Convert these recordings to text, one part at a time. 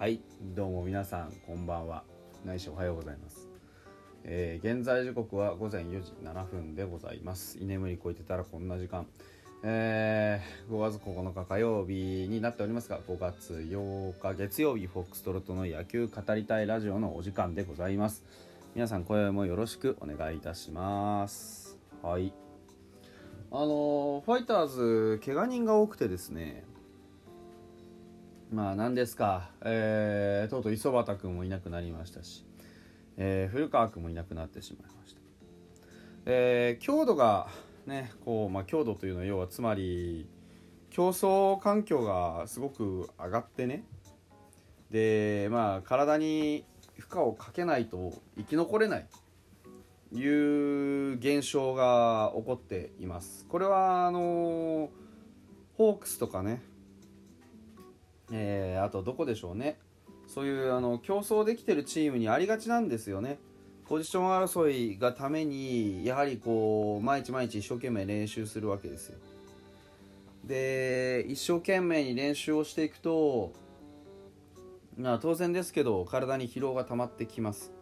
はいどうも皆さんこんばんは。ないしおはようございます、えー現在時刻は午前4時7分でございます。居眠りこいてたらこんな時間。えー5月9日火曜日になっておりますが5月8日月曜日フォックストロットの野球語りたいラジオのお時間でございます。皆さん今宵もよろしくお願いいたします。はい。あのーファイターズ怪我人が多くてですねまあ何ですか、えーとうとう磯畑君もいなくなりましたし、えー古川君もいなくなってしまいました、えー強度がねこう、まあ、強度というのは要はつまり競争環境がすごく上がってね。でまあ体に負荷をかけないと生き残れないいう現象が起こっています。これはあのホークスとかねえーあとどこでしょうね。そういうあの競争できてるチームにありがちなんですよね。ポジション争いがためにやはりこう毎日毎日一生懸命練習するわけですよ。で一生懸命に練習をしていくと当然ですけど体に疲労が溜まってきます。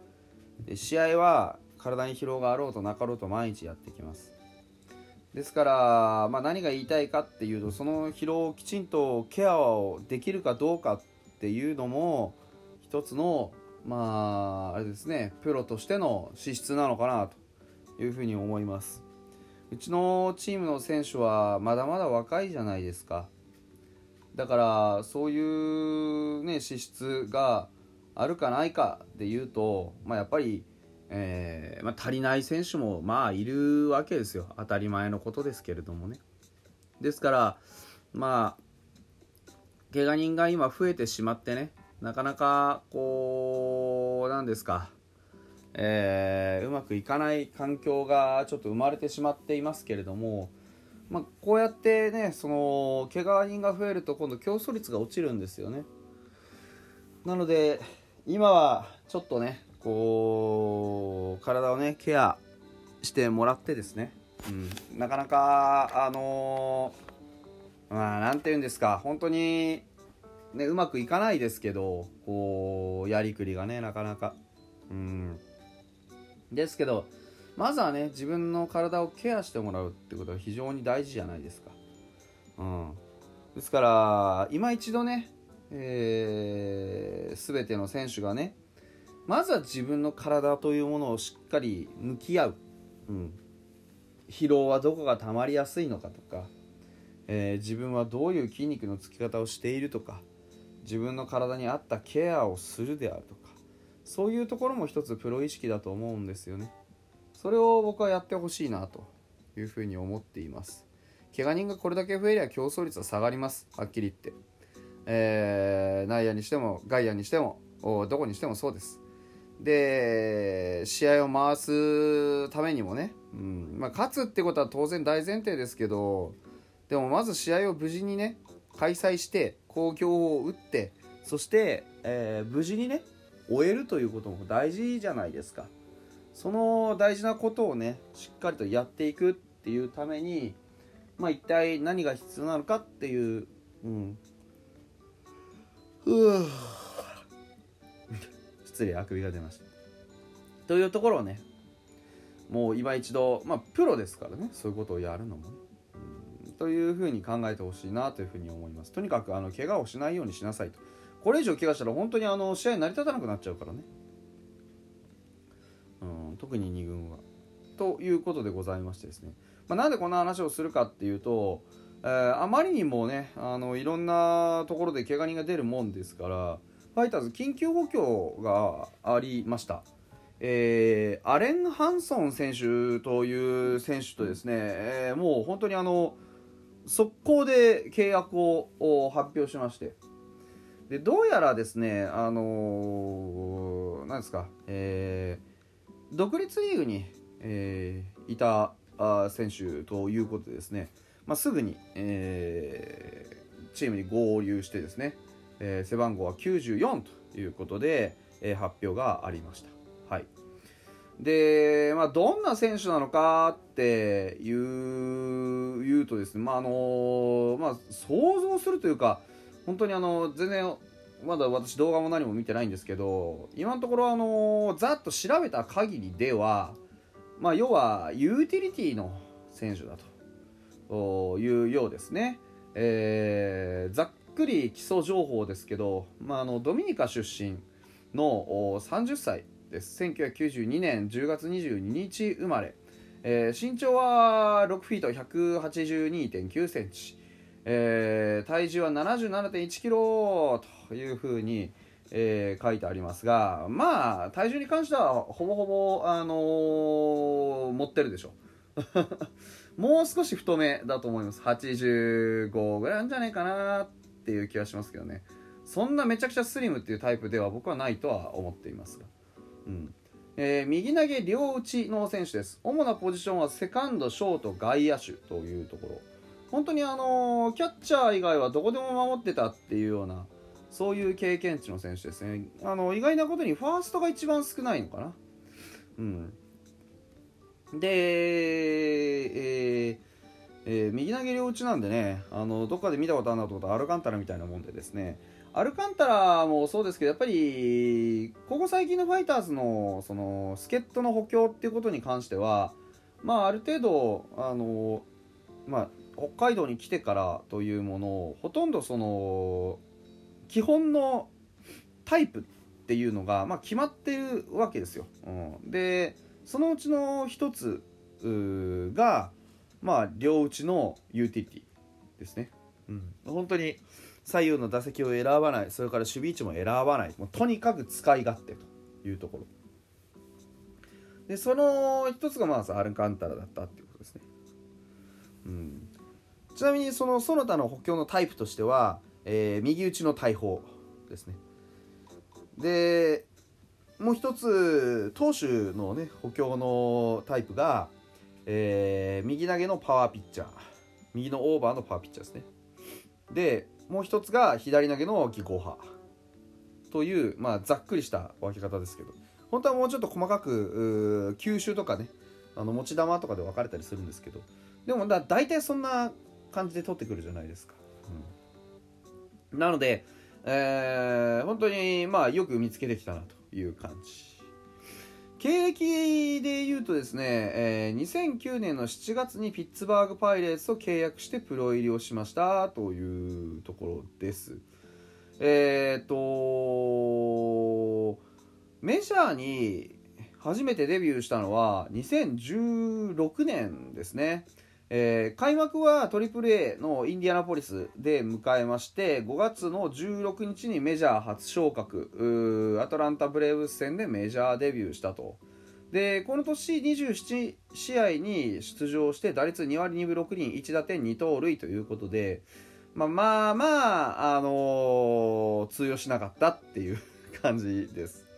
で試合は体に疲労があろうとなかろうと毎日やってきます。ですから、まあ、何が言いたいかっていうとその疲労をきちんとケアをできるかどうかっていうのも一つのまああれですねプロとしての資質なのかなというふうに思います。うちのチームの選手はまだまだ若いじゃないですか。だからそういうね資質があるかないかでいうと、まあ、やっぱりえーまあ、足りない選手もまあいるわけですよ。当たり前のことですけれどもね。ですからまあ怪我人が今増えてしまってねなかなかこうなんですか、えーうまくいかない環境がちょっと生まれてしまっていますけれども、まあ、こうやってねその怪我人が増えると今度競争率が落ちるんですよね。なので今はちょっとねこう体をねケアしてもらってですね、うん、なかなかあのまあなんて言うんですか。本当にねうまくいかないですけどこうやりくりがねなかなか。うん。ですけどまずはね自分の体をケアしてもらうってことが非常に大事じゃないですか。うん。ですから今一度ねえー、全ての選手がねまずは自分の体というものをしっかり向き合う、うん、疲労はどこが溜まりやすいのかとか、えー自分はどういう筋肉のつき方をしているとか。自分の体に合ったケアをするであるとか。そういうところも一つプロ意識だと思うんですよね。それを僕はやってほしいなというふうに思っています。怪我人がこれだけ増えりゃ競争率は下がります。はっきり言って、えー内野にしても外野にしてもどこにしてもそうです。で試合を回すためにもね、うん。まあ、勝つってことは当然大前提ですけどでもまず試合を無事にね開催して興行を打ってそして、えー無事にね終えるということも大事じゃないですか。その大事なことをねしっかりとやっていくっていうためにまあ一体何が必要なのかっていううん。うぅ失礼あくびが出ました。というところをねもう今一度まあプロですからねそういうことをやるのも。ね、というふうに考えてほしいなというふうに思います。とにかくあの怪我をしないようにしなさいと。これ以上怪我したら本当にあの試合成り立たなくなっちゃうからね、うん、特に2軍は。ということでございましてですね、まあ、なんでこんな話をするかっていうと、えーあまりにもねあのいろんなところで怪我人が出るもんですからファイターズ緊急補強がありました、えーアレン・ハンソン選手という選手とですね、えーもう本当にあの速攻で契約を発表しまして。でどうやらですねあのーなんですか、えー独立リーグに、えーいたあ選手ということでですね、まあ、すぐに、えーチームに合流してですね、えー背番号は94ということで、えー発表がありました。はいで、まあ、どんな選手なのかっていう言うとですね、まああのまあ、想像するというか本当にあの全然まだ私動画も何も見てないんですけど今のところあのざっと調べた限りではまあ要はユーティリティの選手だというようですね、えー、ざっくり基礎情報ですけど、まあ、あのドミニカ出身の30歳です。1992年10月22日生まれ、えー、身長は6フィート182.9センチ。えー、体重は77.1キロというふうに、えー、書いてありますがまあ体重に関してはほぼほぼ、あのー、持ってるでしょ。もう少し太めだと思います。85ぐらいなんじゃないかなっていう気はしますけどね。そんなめちゃくちゃスリムっていうタイプでは僕はないとは思っていますが、うん。えー、右投げ両打ちの選手です。主なポジションはセカンドショート外野手というところ。本当にあのキャッチャー以外はどこでも守ってたっていうようなそういう経験値の選手ですね。あの意外なことにファーストが一番少ないのかな。うん。で、えーえー、右投げ両打ちなんでねあのどっかで見たことあるなと思ったアルカンタラみたいなもんでですねアルカンタラもそうですけどやっぱりここ最近のファイターズのその助っ人の補強っていうことに関してはまあある程度あのまあ北海道に来てからというものをほとんどその基本のタイプっていうのが、まあ、決まってるわけですよ。うん、でそのうちの一つが、まあ、両打ちのユーティリティですね。うん、本当に左右の打席を選ばないそれから守備位置も選ばない。もうとにかく使い勝手というところ。でその一つがまずアルカンタラだったっていうことですね。うん、ちなみにそのその他の補強のタイプとしては、えー、右打ちの大砲ですね。でもう一つ投手のね補強のタイプが、えー、右投げのパワーピッチャー。右のオーバーのパワーピッチャーですね。でもう一つが左投げの技巧派という、まあ、ざっくりした分け方ですけど。本当はもうちょっと細かく球種とかねあの持ち球とかで分かれたりするんですけど。でもだ大体そんな感じで取ってくるじゃないですか。うん、なので、えー、本当にまあよく見つけてきたなという感じ。経歴で言うとですね、えー、2009年の7月にピッツバーグ・パイレーツと契約してプロ入りをしましたというところです。えっ、ー、とメジャーに初めてデビューしたのは2016年ですね。えー、開幕は AAA のインディアナポリスで迎えまして5月の16日にメジャー初昇格。アトランタブレーブス戦でメジャーデビューしたと。でこの年27試合に出場して打率2割2分6厘1打点2盗塁ということでまあまあまあ、あのー、通用しなかったっていう感じです。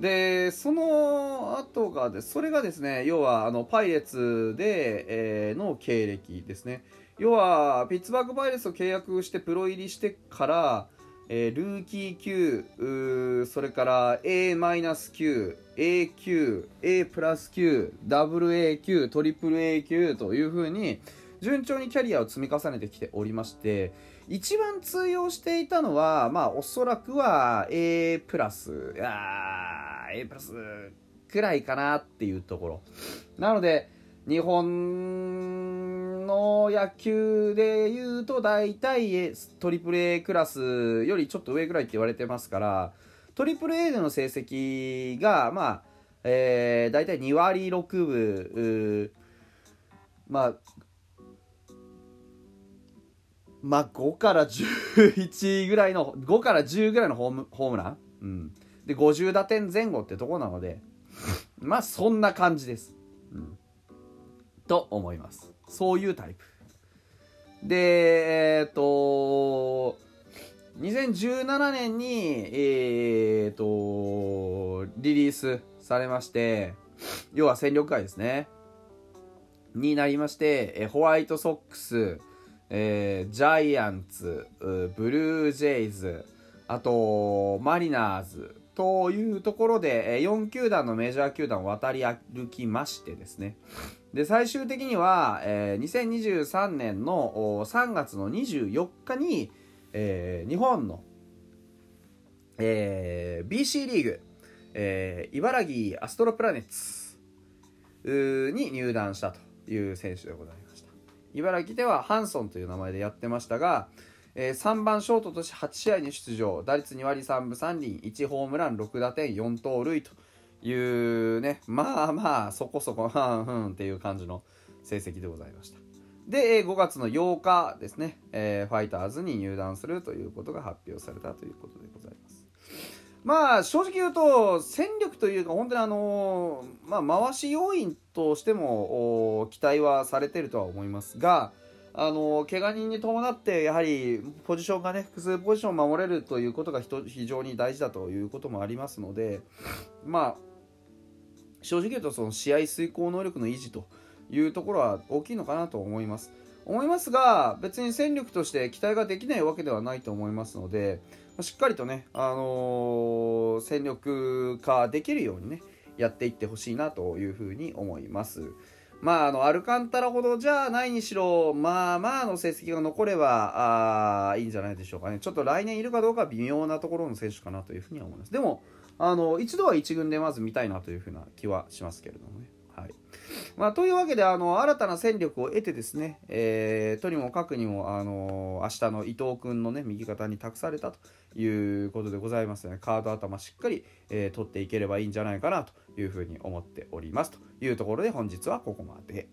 でその後がでそれがですね要はあのパイレーツで、えー、の経歴ですね。要はピッツバーグ・パイレーツと契約してプロ入りしてから、えー、ルーキー級それから A マイナス級 A 級 A プラス級ダブル A 級トリプル A 級というふうに順調にキャリアを積み重ねてきておりまして一番通用していたのはまあおそらくは A プラス。あ A プラスくらいかなっていうところ。なので日本の野球でいうと大体トリプル A クラスよりちょっと上ぐらいって言われてますからトリプル A での成績がまあ、えー、大体2割6分まあまあ5から11ぐらいの5から10ぐらいのホームホームラン、うん、で50打点前後ってとこなので まあそんな感じです、うん、と思います。そういうタイプ。でえっ、と2017年にえっ、とリリースされまして要は戦力外ですね。になりましてえホワイトソックス、えー、ジャイアンツブルージェイズあとマリナーズというところで、4球団のメジャー球団を渡り歩きましてですね、で、最終的には、えー、2023年の3月の24日に、えー、日本のえー、BC リーグ、えー、茨城アストロプラネッツに入団したという選手でございました。茨城ではハンソンという名前でやってましたが、えー、3番ショートとして8試合に出場。打率2割3分3厘。1ホームラン6打点。4盗塁というね。まあまあそこそこはんふんっていう感じの成績でございました。で5月の8日ですね、えー、ファイターズに入団するということが発表されたということでございます。まあ正直言うと戦力というか本当にあのまあ回し要員としても期待はされてるとは思いますがあの怪我人に伴ってやはりポジションがね複数ポジションを守れるということが非常に大事だということもありますのでまあ正直言うとその試合遂行能力の維持というところは大きいのかなと思います。思いますが別に戦力として期待ができないわけではないと思いますのでしっかりとね、あのー、戦力化できるようにねやっていってほしいなというふうに思います。まあ、あの、アルカンタラほどじゃないにしろ、まあまあの成績が残れば、あいいんじゃないでしょうかね。ちょっと来年いるかどうか微妙なところの選手かなというふうには思います。でも、あの、一度は一軍でまず見たいなというふうな気はしますけれどもね。まあ、というわけで、あの、新たな戦力を得てですね、えー、とにもかくにも、あの、明日の伊藤君のね、右肩に託されたということでございますね。カード頭しっかり、えー、取っていければいいんじゃないかなというふうに思っております。というところで本日はここまで。